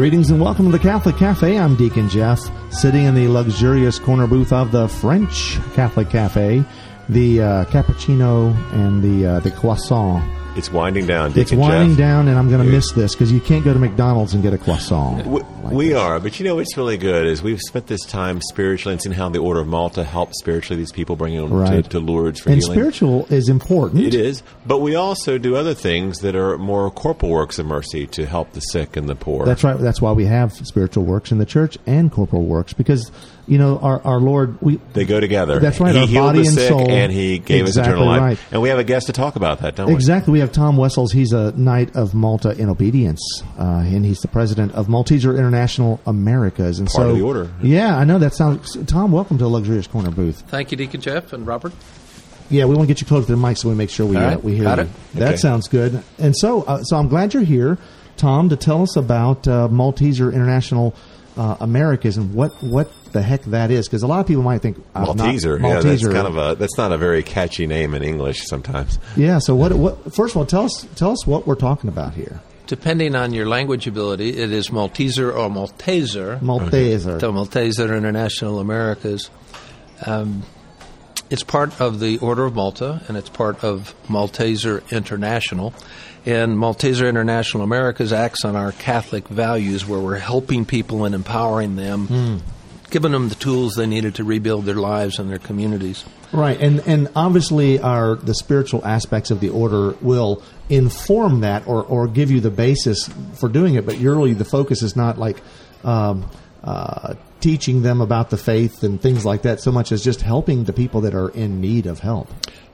Greetings and welcome to the Catholic Cafe. I'm Deacon Jeff, sitting in the luxurious corner booth of the French Catholic Cafe. The uh, cappuccino and the uh, the croissant. It's winding down. It's winding Jeff. down, and I'm going to miss this because you can't go to McDonald's and get a croissant. We, like we this. are, but you know what's really good is we've spent this time spiritually and seen how the Order of Malta helped spiritually these people, bringing them Right. to, to Lourdes for And healing. spiritual is important. It is, but we also do other things that are more corporal works of mercy to help the sick and the poor. That's right. That's why we have spiritual works in the church and corporal works because you know our our Lord. We They go together. That's right, He our healed body the and sick, soul. and he gave Exactly us eternal life. right. And we have a guest to talk about that, don't we? Exactly. We have Tom Wessels. He's a Knight of Malta in Obedience, uh, and he's the president of Malteser International Americas. And Part so, of the order. Yeah, I know that sounds. Tom, welcome to the Luxurious Corner booth. Thank you, Deacon Jeff and Robert. Yeah, we want to get you close to the mic so we make sure we All uh, we hear got you. it. That Okay. sounds good. And so, uh, so I'm glad you're here, Tom, to tell us about uh, Malteser International uh, Americas and what what the heck that is. Because a lot of people might think I've not- Malteser. Yeah, that's kind of a that's not a very catchy name in English sometimes. yeah. So what? What? First of all, tell us tell us what we're talking about here. Depending on your language ability, it is Malteser or Malteser. Malteser. So Malteser International Americas. Um, it's part of the Order of Malta, and it's part of Malteser International. And Malteser International Americas acts on our Catholic values, where we're helping people and empowering them, giving them the tools they needed to rebuild their lives and their communities. Right, and and obviously, our the spiritual aspects of the order will inform that or or give you the basis for doing it. But really, the focus is not like um, uh, teaching them about the faith and things like that, so much as just helping the people that are in need of help.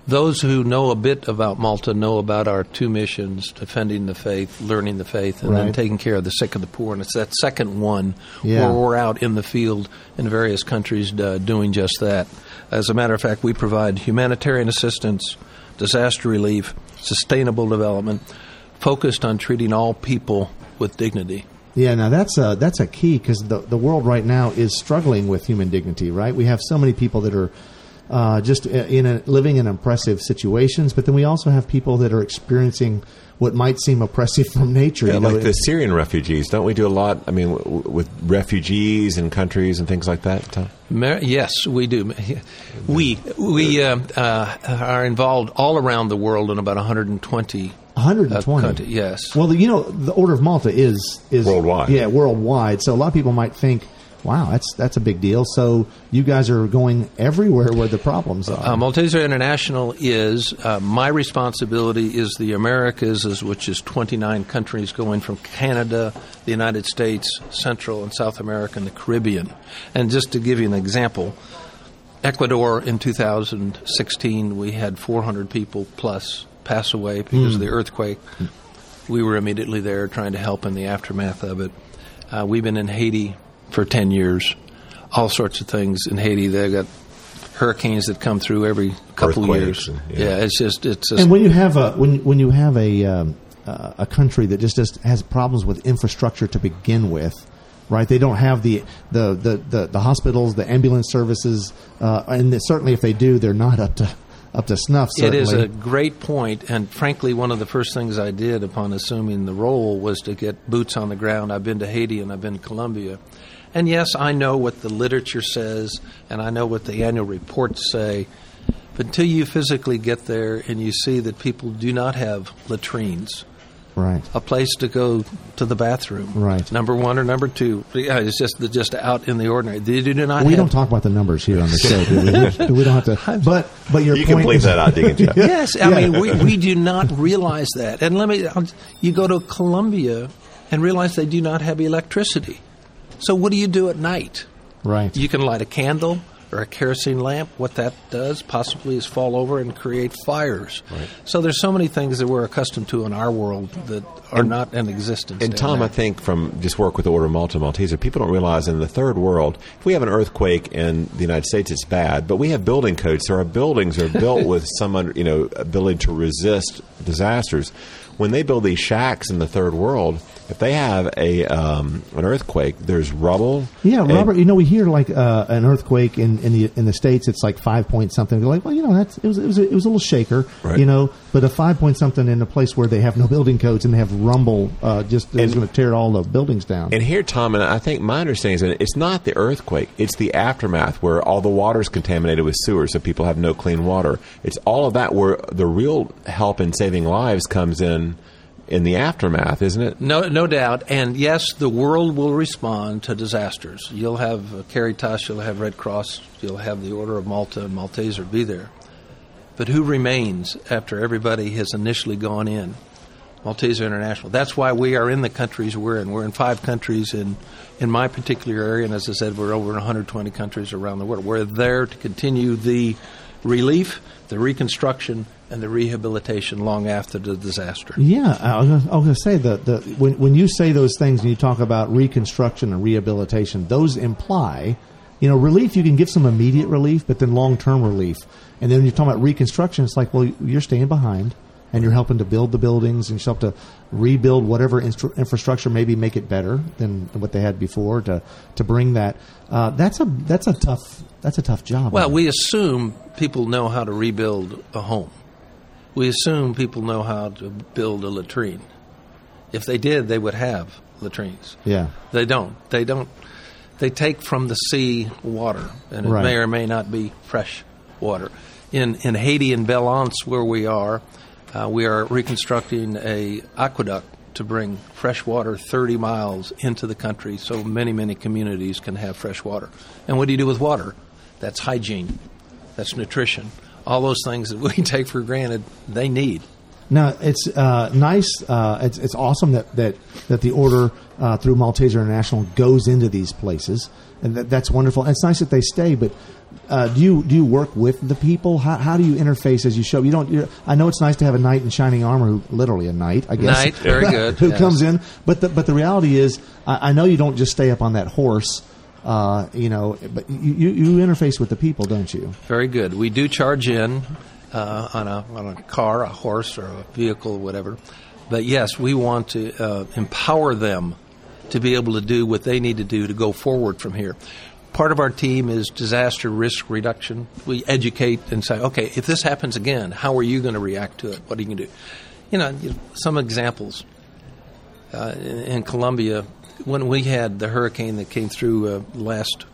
Those who know a bit about Malta know about our two missions defending the faith, learning the faith, and then taking care of the sick and the poor. And it's that second one Yeah. where we're out in the field in various countries uh, doing just that. As a matter of fact, we provide humanitarian assistance, disaster relief, sustainable development, focused on treating all people with dignity. Yeah, now that's a that's a key because the the world right now is struggling with human dignity. Right, we have so many people that are uh, just in a, living in oppressive situations, but then we also have people that are experiencing what might seem oppressive from nature. Yeah, you know, like the Syrian refugees. Don't we do a lot? I mean, w- with refugees and countries and things like that. Tom? Mer- yes, we do. We we uh, uh, are involved all around the world in about 120 120. uh. Yes. Well, you know, the Order of Malta is is Worldwide. Yeah, worldwide. So a lot of people might think, "Wow, that's that's a big deal." So you guys are going everywhere where the problems are. Uh, Malteser International is uh, my responsibility is the Americas, is, which is 29 countries going from Canada, the United States, Central and South America, and the Caribbean. And just to give you an example, Ecuador in 2016 we had 400 people plus pass away because of the earthquake. We were immediately there trying to help in the aftermath of it. Uh, we've been in Haiti for 10 years. All sorts of things in Haiti. They've got hurricanes that come through every couple of years. and- yeah. yeah. it's just it's just and when you have a when when you have a um, uh, a country that just, just has problems with infrastructure to begin with, right? They don't have the the the, the, the hospitals, the ambulance services, uh, and certainly if they do, they're not up to up to snuff. It is a great point, and frankly, one of the first things I did upon assuming the role was to get boots on the ground. I've been to Haiti and I've been to Colombia. And yes, I know what the literature says, and I know what the annual reports say, but until you physically get there and you see that people do not have latrines, right. a place to go to the bathroom, Right. Number one or number two, yeah, it's just just out in the ordinary. They do not. We have, don't talk about the numbers here on the show, do we? we don't have to. But but your You point can bleep is, that out, Deacon Jeff. Yes, I mean we, we do not realize that. And let me, I'll- you go to Colombia and realize they do not have electricity. So what do you do at night? right. You can light a candle, or a kerosene lamp, what that does possibly is fall over and create fires. Right. So there's so many things that we're accustomed to in our world that are not in existence. And Tom, there. I think from just work with the Order of Malta Malteser, people don't realize in the third world, if we have an earthquake in the United States, it's bad. But we have building codes, so our buildings are built with some, under- you know, ability to resist disasters. When they build these shacks in the third world, if they have a um, an earthquake, there's rubble. Yeah, Robert. You know, we hear like uh, an earthquake in, in the in the states. It's like five point something. They're like, well, you know, that's it was it was a, it was a little shaker. Right. You know, but a five point something in a place where they have no building codes and they have rumble, uh, just is going to tear all the buildings down. And here, Tom, and I think my understanding is that it's not the earthquake; it's the aftermath where all the water is contaminated with sewers, so people have no clean water. It's all of that where the real help in saving lives comes in in the aftermath, isn't it? No, no doubt. And yes, the world will respond to disasters. You'll have Caritas, you'll have Red Cross, you'll have the Order of Malta and Malteser be there. But who remains after everybody has initially gone in? Malteser International. That's why we are in the countries we're in. We're in five countries in in my particular area, and as I said, we're over in 120 countries around the world. We're there to continue the relief, the reconstruction, and the rehabilitation long after the disaster. Yeah, I was gonna, I was going to say that the when when you say those things and you talk about reconstruction and rehabilitation, those imply, you know, relief. You can give some immediate relief, but then long term relief. And then when you're talking about reconstruction, it's like, well, you're staying behind and you're helping to build the buildings and you help to rebuild whatever instru- infrastructure, maybe make it better than what they had before to to bring that. Uh, that's a that's a tough that's a tough job. Well, we assume people know how to rebuild a home. We assume people know how to build a latrine. If they did, they would have latrines. yeah. They don't. They don't. They take from the sea water, and it Right. may or may not be fresh water. In in Haiti and Belle Anse, where we are, uh, we are reconstructing a aqueduct to bring fresh water 30 miles into the country, so many many communities can have fresh water. And what do you do with water? That's hygiene. That's nutrition. All those things that we take for granted, they need. Now it's uh, nice. Uh, it's it's awesome that that that the order uh, through Malteser International goes into these places, and that, that's wonderful. And it's nice that they stay. But uh, do you do you work with the people? How, how do you interface as you show? You don't. I know it's nice to have a knight in shining armor, who literally a knight, I guess. Knight, very good, who yes. comes in? But the, but the reality is, I, I know you don't just stay up on that horse. Uh, you know, but you, you, interface with the people, don't you? Very good. We do charge in uh, on a on a car, a horse, or a vehicle, whatever. But yes, we want to uh, empower them to be able to do what they need to do to go forward from here. Part of our team is disaster risk reduction. We educate and say, okay, if this happens again, how are you going to react to it? What are you going to do? You know, you know, some examples uh, in, in Colombia when we had the hurricane that came through uh, last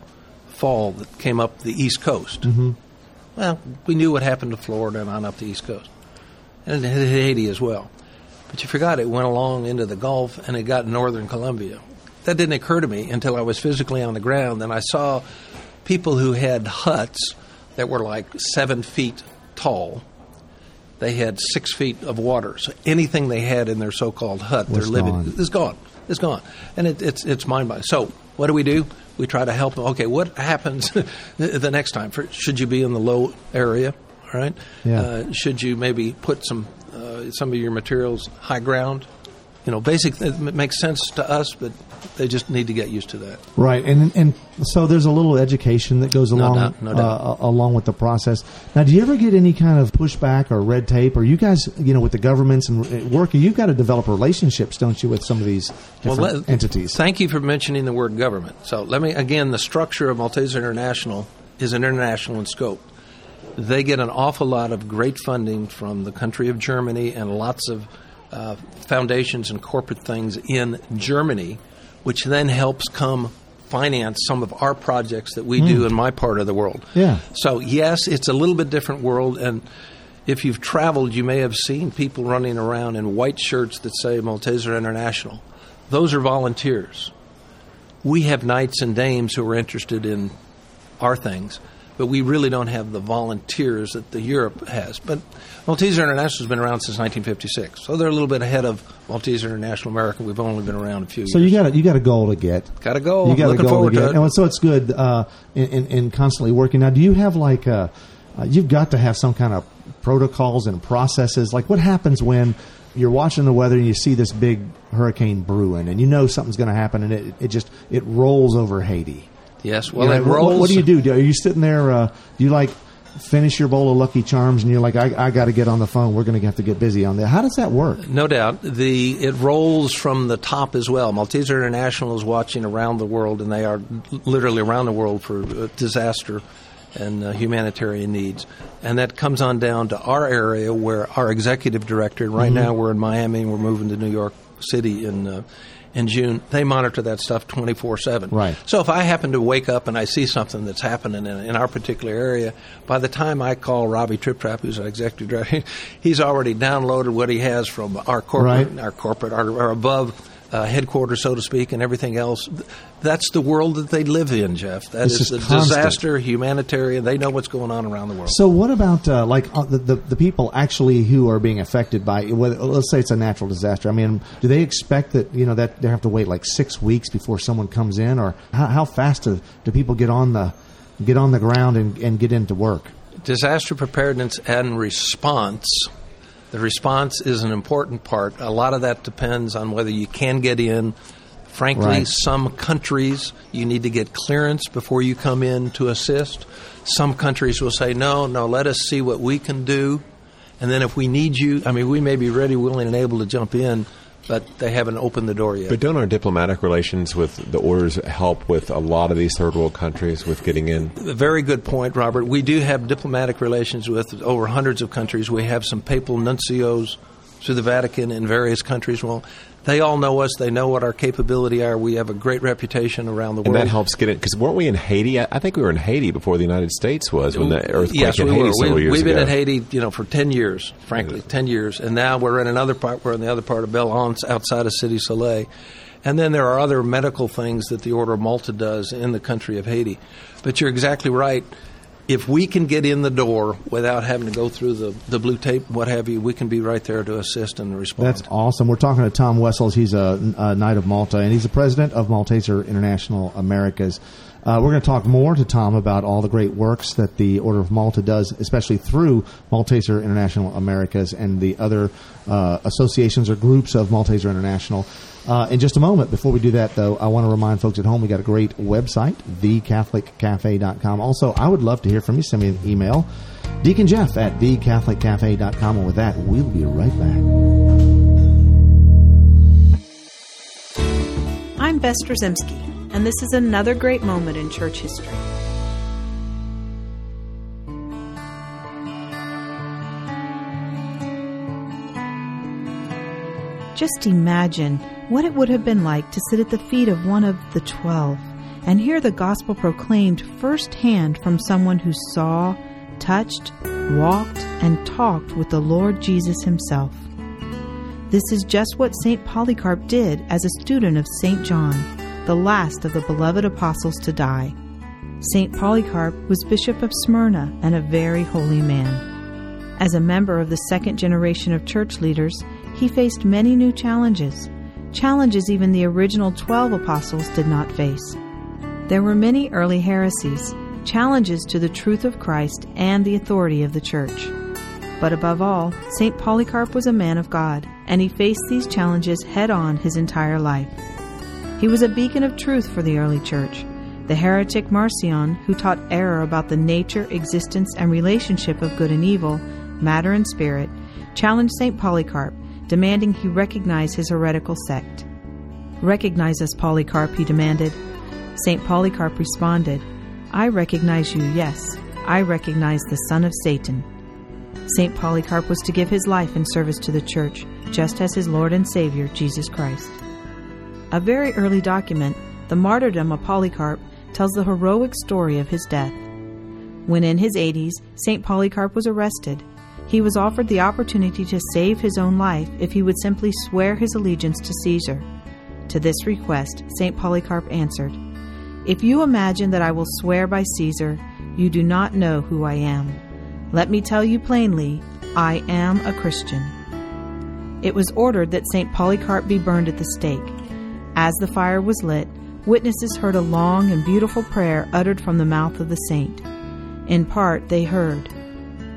fall that came up the East Coast. Mm-hmm. Well, we knew what happened to Florida and on up the East Coast, and Haiti as well. But you forgot it went along into the Gulf and it got northern Colombia. That didn't occur to me until I was physically on the ground and I saw people who had huts that were like seven feet tall. They had six feet of water. So anything they had in their so-called hut, Was they're living is gone. It's gone, and it, it's it's mind blowing. So what do we do? We try to help them. Okay, what happens the the next time? For, should you be in the low area? All right. Yeah. Uh, should you maybe put some uh, some of your materials high ground? You know, basic. It makes sense to us, but they just need to get used to that. Right, and and so there's a little education that goes No along doubt, no doubt. Uh, along with the process. Now, do you ever get any kind of pushback or red tape? Or you guys, you know, with the governments and uh, working, you've got to develop relationships, don't you, with some of these different let- entities? Thank you for mentioning the word government. So let me again. The structure of Malteser International is an international in scope. They get an awful lot of great funding from the country of Germany and lots of uh, foundations and corporate things in Germany, which then helps come finance some of our projects that we do in my part of the world. Yeah. So yes, it's a little bit different world, and if you've traveled, you may have seen people running around in white shirts that say Malteser International. Those are volunteers. We have knights and dames who are interested in our things, but we really don't have the volunteers that the Europe has. But Malteser International has been around since 1956, so they're a little bit ahead of Malteser International America. We've only been around a few years. So years. you got a, you got a goal to get. Got a goal. You got Looking a goal forward to to get. it. And so it's good uh, in, in, in constantly working. Now, do you have like uh, uh, you've got to have some kind of protocols and processes? Like what happens when you're watching the weather and you see this big hurricane brewing, and you know something's going to happen, and it, it just it rolls over Haiti. Yes. You Well, know, it what- rolls. What, do you do? do? Are you sitting there? Uh, do you like finish your bowl of Lucky Charms, and you're like, I, I got to get on the phone. We're going to have to get busy on that. How does that work? No doubt. The it rolls from the top as well. Malteser International is watching around the world, and they are literally around the world for uh, disaster and uh, humanitarian needs. And that comes on down to our area where our executive director, right Mm-hmm. now we're in Miami and we're moving to New York City in uh, in June. They monitor that stuff 24 7. Right. So if I happen to wake up and I see something that's happening in, in our particular area, by the time I call Robbie Triptrap, who's our executive director, he's already downloaded what he has from our corporate, Right. our corporate, our, our above uh, headquarters, so to speak, and everything else. That's the world that they live in, Jeff. That It's is constant. disaster, humanitarian. They know what's going on around the world. So, what about uh, like uh, the, the the people actually who are being affected by? Whether, let's say it's a natural disaster. I mean, do they expect that you know that they have to wait like six weeks before someone comes in, or how, how fast do, do people get on the get on the ground and, and get into work? disaster preparedness and response. The response is an important part. A lot of that depends on whether you can get in. Frankly, Right. some countries you need to get clearance before you come in to assist. Some countries will say, no, no, let us see what we can do. And then if we need you, I mean, we may be ready, willing, and able to jump in, but they haven't opened the door yet. But don't our diplomatic relations with the orders help with a lot of these third world countries with getting in? A very good point, Robert. We do have diplomatic relations with over hundreds of countries. We have some papal nuncios through the Vatican in various countries. Well, they all know us. They know what our capability are. We have a great reputation around the And world. that helps get in because weren't we in Haiti? I, I think we were in Haiti before the United States was when the earthquake yes, in we Haiti were. several we, years we've ago. been in Haiti, you know, for ten years. Frankly, ten years, and now we're in another part. We're in the other part of Belle Anse, outside of Cité Soleil, and then there are other medical things that the Order of Malta does in the country of Haiti. But you're exactly right. If we can get in the door without having to go through the, the blue tape, what have you, we can be right there to assist and respond. That's awesome. We're talking to Tom Wessels. He's a, a Knight of Malta, and he's the president of Malteser International Americas. Uh, we're going to talk more to Tom about all the great works that the Order of Malta does, especially through Malteser International Americas and the other uh, associations or groups of Malteser International. Uh, in just a moment, before we do that, though, I want to remind folks at home we got a great website, thecatholiccafe.com. Also, I would love to hear from you. Send me an email, Deacon Jeff at thecatholiccafe.com. And with that, we'll be right back. I'm Bess Drzymski, and this is another great moment in church history. Just imagine what it would have been like to sit at the feet of one of the twelve and hear the gospel proclaimed firsthand from someone who saw, touched, walked, and talked with the Lord Jesus himself. This is just what St. Polycarp did as a student of St. John, the last of the beloved apostles to die. St. Polycarp was Bishop of Smyrna and a very holy man. As a member of the second generation of church leaders, he faced many new challenges, challenges even the original 12 apostles did not face. There were many early heresies, challenges to the truth of Christ and the authority of the church. But above all, St. Polycarp was a man of God, and he faced these challenges head on his entire life. He was a beacon of truth for the early church. The heretic Marcion, who taught error about the nature, existence, and relationship of good and evil, matter and spirit, challenged St. Polycarp, demanding he recognize his heretical sect. Recognize us, Polycarp, he demanded. St. Polycarp responded, I recognize you, yes. I recognize the son of Satan. St. Polycarp was to give his life in service to the church, just as his Lord and Savior, Jesus Christ. A very early document, the Martyrdom of Polycarp, tells the heroic story of his death. When in his 80s, St. Polycarp was arrested. He was offered the opportunity to save his own life if he would simply swear his allegiance to Caesar. To this request, St. Polycarp answered, If you imagine that I will swear by Caesar, You do not know who I am. Let me tell you plainly, I am a Christian. It was ordered that St. Polycarp be burned at the stake. As the fire was lit, witnesses heard a long and beautiful prayer uttered from the mouth of the saint. In part, they heard,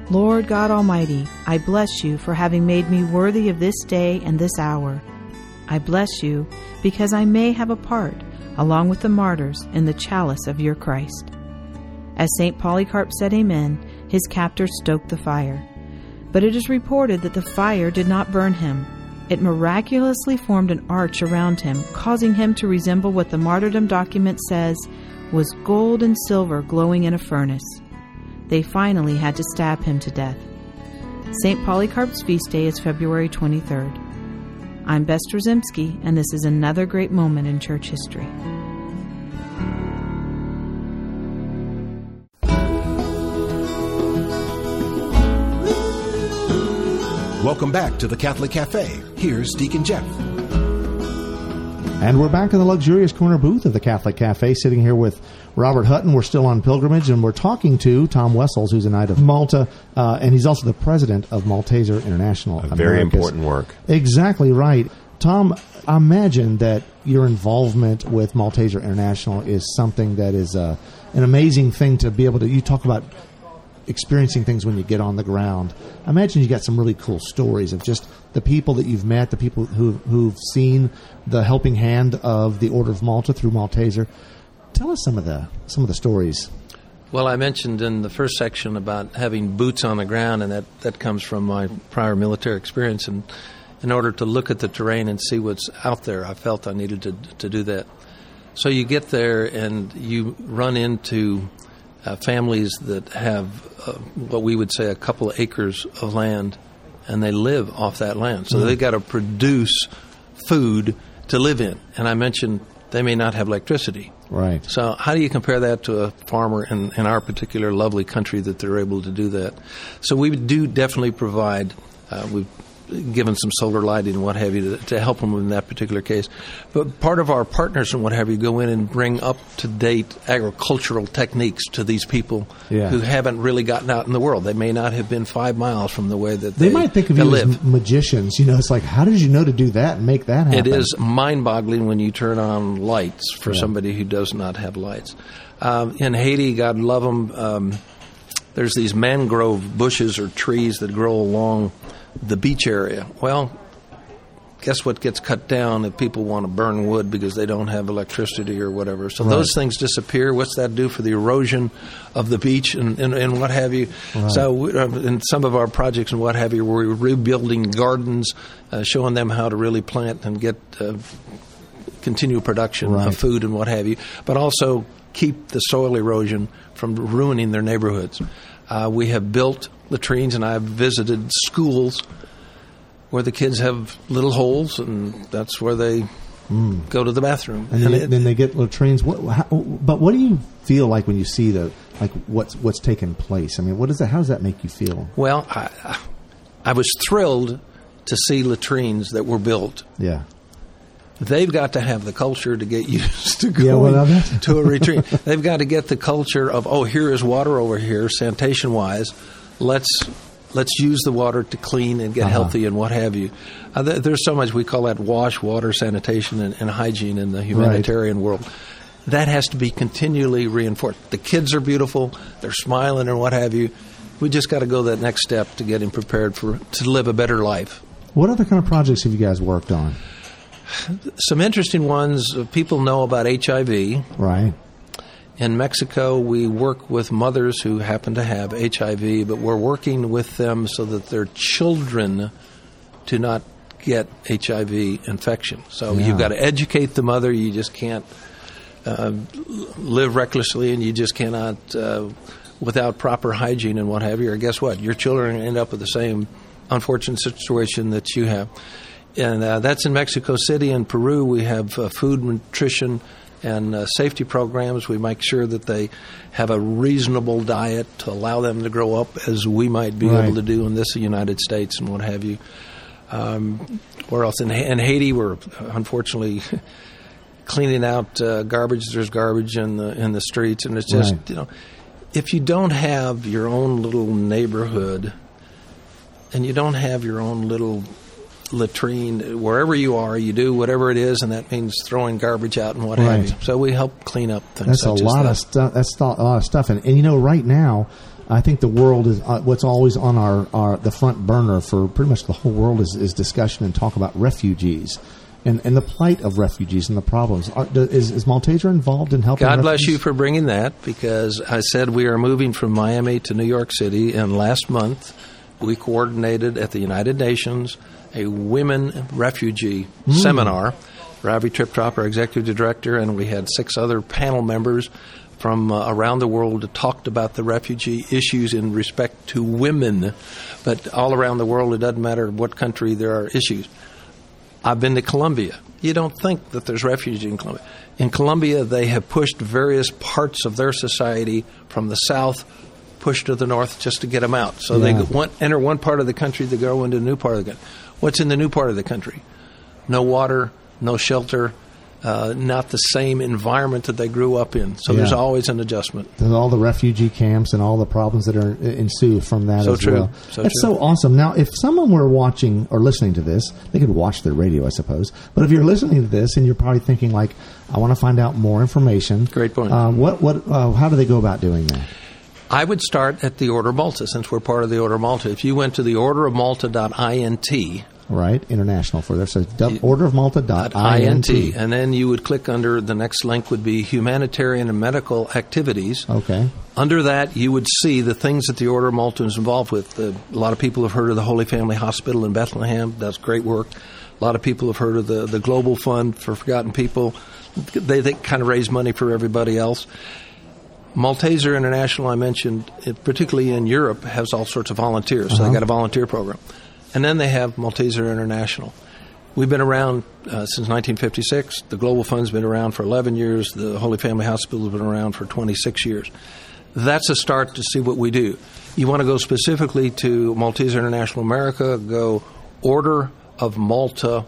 Lord God Almighty, I bless you for having made me worthy of this day and this hour. I bless you because I may have a part, along with the martyrs, in the chalice of your Christ. As St. Polycarp said Amen, his captors stoked the fire. But it is reported that the fire did not burn him. It miraculously formed an arch around him, causing him to resemble what the martyrdom document says was gold and silver glowing in a furnace. They finally had to stab him to death. St. Polycarp's feast day is February 23rd. I'm Bess Drzymski, and this is another great moment in church history. Welcome back to the Catholic Cafe. Here's Deacon Jeff. And we're back in the luxurious corner booth of the Catholic Cafe, sitting here with Robert Hutton. We're still on pilgrimage, and we're talking to Tom Wessels, who's a Knight of Malta, uh, and he's also the president of Malteser International. A very Americas. important work. Exactly right. Tom, I imagine that your involvement with Malteser International is something that is uh, an amazing thing to be able to. You talk about experiencing things when you get on the ground. I imagine you got some really cool stories of just the people that you've met, the people who who've seen the helping hand of the Order of Malta through Malteser. Tell us some of the some of the stories. Well, I mentioned in the first section about having boots on the ground, and that, that comes from my prior military experience. And in order to look at the terrain and see what's out there, I felt I needed to, to do that. So you get there and you run into uh, families that have uh, what we would say a couple of acres of land, and they live off that land. So they've got to produce food to live in. And I mentioned they may not have electricity. Right. So, how do you compare that to a farmer in, in our particular lovely country that they're able to do that? So, we do definitely provide. Uh, we've given some solar lighting and what have you to, to help them in that particular case. But part of our partners and what have you go in and bring up to date agricultural techniques to these people Yeah. who haven't really gotten out in the world. They may not have been five miles from the way that They, they, might think of you live. as magicians. You know, it's like, how did you know to do that and make that happen? It is mind boggling when you turn on lights for somebody who does not have lights. Um, in Haiti, God love them, um, there's these mangrove bushes or trees that grow along the beach area. Well, guess what gets cut down if people want to burn wood because they don't have electricity or whatever. So those things disappear. What's that do for the erosion of the beach and, and, and what have you? So we- uh, in some of our projects and what have you, we're rebuilding gardens, uh, showing them how to really plant and get uh, continue production Right. of food and what have you, but also keep the soil erosion from ruining their neighborhoods. Uh, we have built latrines, and I've visited schools where the kids have little holes, and that's where they go to the bathroom. Mm. and, And then, it- then they get latrines. What, how, but what do you feel like when you see the like what's what's taken place? I mean, what does that? How does that make you feel? well, I, I was thrilled to see latrines that were built. Yeah, They've got to have the culture to get used to Yeah, going well, to a retreat. They've got to get the culture of oh, here is water over here, sanitation wise. Let's let's use the water to clean and get Uh-huh. healthy and what have you. Uh, th- there's so much we call that wash, water, sanitation, and, and hygiene in the humanitarian world. That has to be continually reinforced. The kids are beautiful; they're smiling and what have you. We just got to go that next step to get him prepared for to live a better life. What other kind of projects have you guys worked on? Some interesting ones. uh, People know about HIV. Right. In Mexico, we work with mothers who happen to have HIV, but we're working with them so that their children do not get HIV infection. So Yeah. you've got to educate the mother. You just can't uh, live recklessly, and you just cannot, uh, without proper hygiene and what have you. Or guess what? Your children end up with the same unfortunate situation that you have. And uh, that's in Mexico City. In Peru, we have uh, food nutrition and uh, safety programs. We make sure that they have a reasonable diet to allow them to grow up as we might be Right. able to do in this United States and what have you. Um, where else? In, in Haiti, we're unfortunately cleaning out uh, garbage. There's garbage in the in the streets, and it's just Right. you know if you don't have your own little neighborhood and you don't have your own little latrine wherever you are you do whatever it is and that means throwing garbage out and what have you so we help clean up things That's a lot that. of stuff. That's a lot of stuff, and, and you know, right now, I think the world is uh, what's always on our, our the front burner for pretty much the whole world is, is discussion and talk about refugees. And, and the plight of refugees and the problems. Are, is, is Malteser involved in helping? God bless you for bringing that because I said we are moving from Miami to New York City, and last month we coordinated at the United Nations a women refugee seminar. Ravi Triptop, our executive director, and we had six other panel members from uh, around the world that talked about the refugee issues in respect to women. But all around the world, it doesn't matter what country there are issues. I've been to Colombia. You don't think that there's refugees in Colombia. In Colombia, they have pushed various parts of their society from the south, pushed to the north just to get them out. So Yeah. they one, enter one part of the country, they go into a new part of the country. What's in the new part of the country? No water, no shelter, uh, not the same environment that they grew up in. So there's always an adjustment. There's all the refugee camps and all the problems that are ensue from that So as true. well. So That's true. so awesome. Now, if someone were watching or listening to this, they could watch the radio, I suppose. But if you're listening to this and you're probably thinking, like, I want to find out more information. Great point. Uh, what what? Uh, how do they go about doing that? I would start at the Order of Malta since we're part of the Order of Malta. If you went to the orderofmalta.int, Right, international for this. So dub- orderofmalta.int. INT, and then you would click under the next link would be humanitarian and medical activities. Okay. Under that, you would see the things that the Order of Malta is involved with. The, a lot of people have heard of the Holy Family Hospital in Bethlehem. That's great work. A lot of people have heard of the, the Global Fund for Forgotten People. They, they kind of raise money for everybody else. Malteser International, I mentioned, it, particularly in Europe, has all sorts of volunteers. So they got a volunteer program. And then they have Malteser International. We've been around uh, since 1956. The Global Fund's been around for 11 years. The Holy Family Hospital has been around for 26 years. That's a start to see what we do. You want to go specifically to Malteser International America, go Order of Malta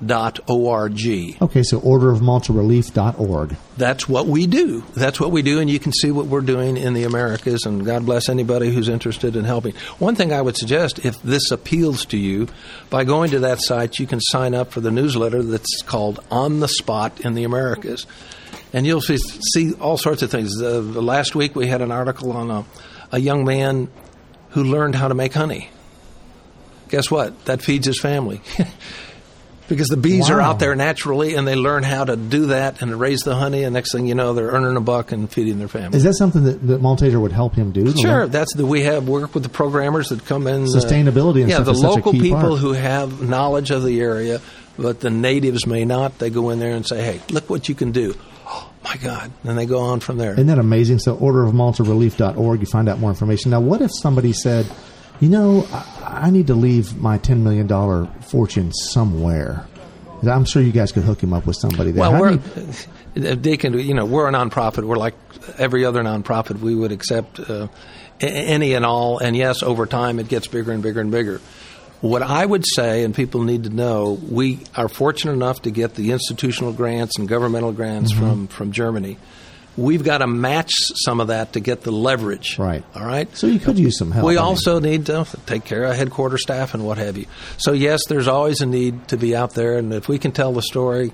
Relief.org. Okay, so orderofmaltarelief.org. That's what we do. That's what we do, and you can see what we're doing in the Americas. And God bless anybody who's interested in helping. One thing I would suggest, if this appeals to you, by going to that site, you can sign up for the newsletter that's called On the Spot in the Americas, and you'll see, see all sorts of things. Uh, last week we had an article on a, a young man who learned how to make honey. Guess what? That feeds his family. because the bees are out there naturally and they learn how to do that and raise the honey and next thing you know they're earning a buck and feeding their family Is that something that, that Malteser would help him do? sure that's the we have work with the programmers that come in uh, Sustainability and yeah the is such a local people part. who have knowledge of the area but the natives may not they go in there and say hey look what you can do oh my god and they go on from there Isn't that amazing? So orderofmaltarelief.org, you find out more information. Now, what if somebody said, you know, I, I need to leave my $10 million fortune somewhere? I'm sure you guys could hook him up with somebody there. Well, How we're you- they can. You know, we're a nonprofit. We're like every other nonprofit. We would accept uh, any and all. And yes, over time, it gets bigger and bigger and bigger. What I would say, and people need to know, we are fortunate enough to get the institutional grants and governmental grants Mm-hmm. from from Germany. We've got to match some of that to get the leverage. Right. All right. so you could use some help. We also need to take care of headquarters staff and what have you. So yes, there's always a need to be out there, and if we can tell the story,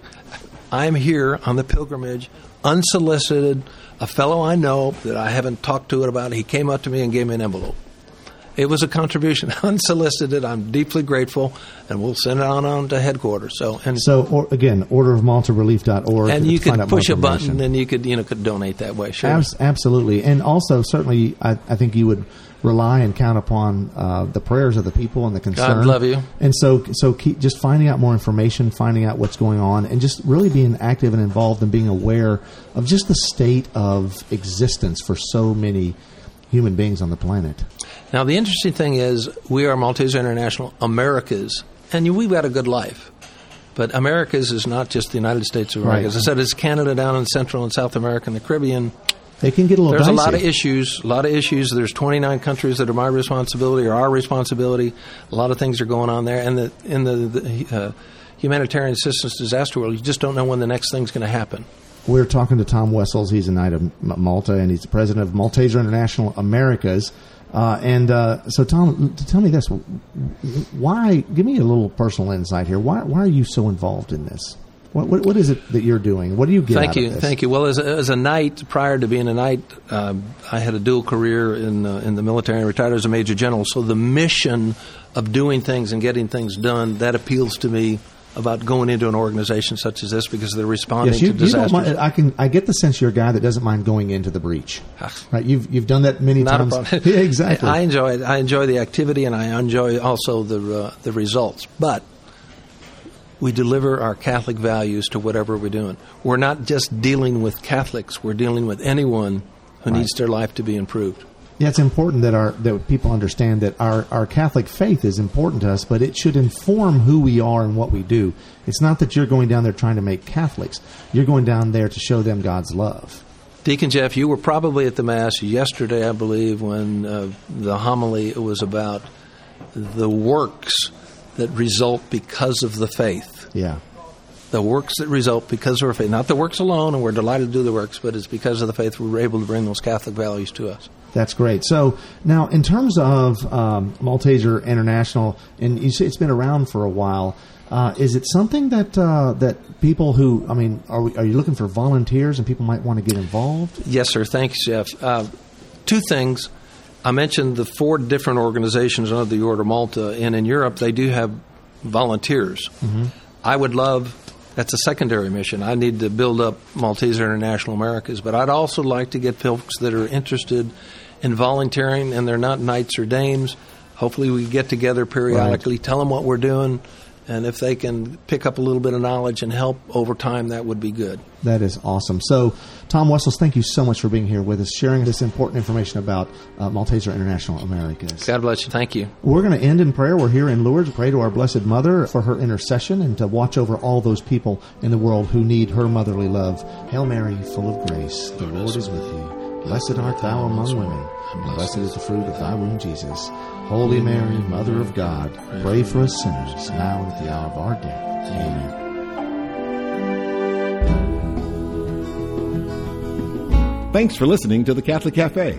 I'm here on the pilgrimage, unsolicited. A fellow I know that I haven't talked to it about, he came up to me and gave me an envelope. It was a contribution, unsolicited. I'm deeply grateful, and we'll send it on on to headquarters. So and So, or, again, orderofmaltarelief.org. and you could push a button, and you could you know could donate that way. Sure. Abs- absolutely, and also certainly, I, I think you would rely and count upon uh, the prayers of the people and the concern. God love you. And so, so keep just finding out more information, finding out what's going on, and just really being active and involved and being aware of just the state of existence for so many human beings on the planet. Now, the interesting thing is, we are Malteser International Americas, and we've got a good life. But Americas is not just the United States of America. Right. As I said, it's Canada down in Central and South America and the Caribbean. It can get a little There's a lot of issues. A lot of issues. There's 29 countries that are my responsibility or our responsibility. A lot of things are going on there. And the, in the, the uh, humanitarian assistance disaster world, you just don't know when the next thing's going to happen. We're talking to Tom Wessels. He's a Knight of Malta, and he's the president of Malteser International Americas. Uh, and uh, so, Tom, tell me this: Why? Give me a little personal insight here. Why? Why are you so involved in this? What, what, what is it that you're doing? What do you get? Thank you, this? thank you. Well, as a, as a knight, prior to being a knight, um, I had a dual career in uh, in the military. and retired as a major general. So the mission of doing things and getting things done that appeals to me about going into an organization such as this because they're responding yes, you, to disasters. Mind, I can I get the sense you're a guy that doesn't mind going into the breach. right, you've you've done that many Not times. yeah, exactly. I enjoy it. I enjoy the activity and I enjoy also the uh, the results. But we deliver our Catholic values to whatever we're doing. We're not just dealing with Catholics. We're dealing with anyone who Right. needs their life to be improved. Yeah, it's important that our that people understand that our, our Catholic faith is important to us, but it should inform who we are and what we do. It's not that you're going down there trying to make Catholics. You're going down there to show them God's love. Deacon Jeff, you were probably at the Mass yesterday, I believe, when uh, the homily was about the works that result because of the faith. Yeah. The works that result because of our faith. Not the works alone, and we're delighted to do the works, but it's because of the faith we were able to bring those Catholic values to us. That's great. So now, in terms of um, Malteser International, and you say it's been around for a while, uh, is it something that uh, that people who, I mean, are, we, are you looking for volunteers and people might want to get involved? Yes, sir. Thanks, Jeff. Uh, two things. I mentioned the four different organizations under the Order of Malta, and in Europe they do have volunteers. I would love. That's a secondary mission. I need to build up Malteser International Americas, but I'd also like to get folks that are interested in volunteering, and they're not knights or dames. Hopefully, we get together periodically, tell them what we're doing, and if they can pick up a little bit of knowledge and help over time, that would be good. That is awesome. So, Tom Wessels, thank you so much for being here with us, sharing this important information about uh, Malteser International Americas. God bless you. Thank you. We're going to end in prayer. We're here in Lourdes. To pray to our Blessed Mother for her intercession and to watch over all those people in the world who need her motherly love. Hail Mary, full of grace, the Lord is with thee. Blessed art thou among women, and blessed is the fruit of thy womb, Jesus. Holy Mary, Mother of God, pray for us sinners, now and at the hour of our death. Amen. Thanks for listening to the Catholic Cafe.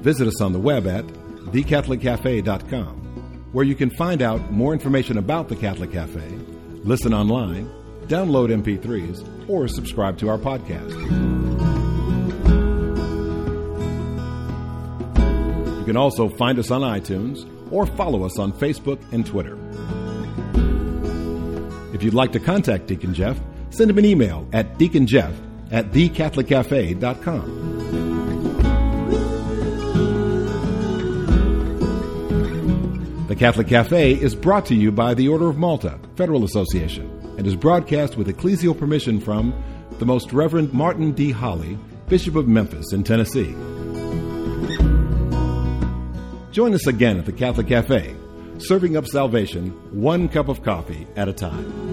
Visit us on the web at thecatholiccafe.com, where you can find out more information about the Catholic Cafe, listen online, download MP3s, or subscribe to our podcast. Can also find us on iTunes or follow us on Facebook and Twitter. If you'd like to contact Deacon Jeff, send him an email at deaconjeff at thecatholiccafe.com. The Catholic Cafe is brought to you by the Order of Malta Federal Association and is broadcast with ecclesial permission from the Most Reverend Martin D. Holley, Bishop of Memphis in Tennessee. Join us again at the Catholic Cafe, serving up salvation one cup of coffee at a time.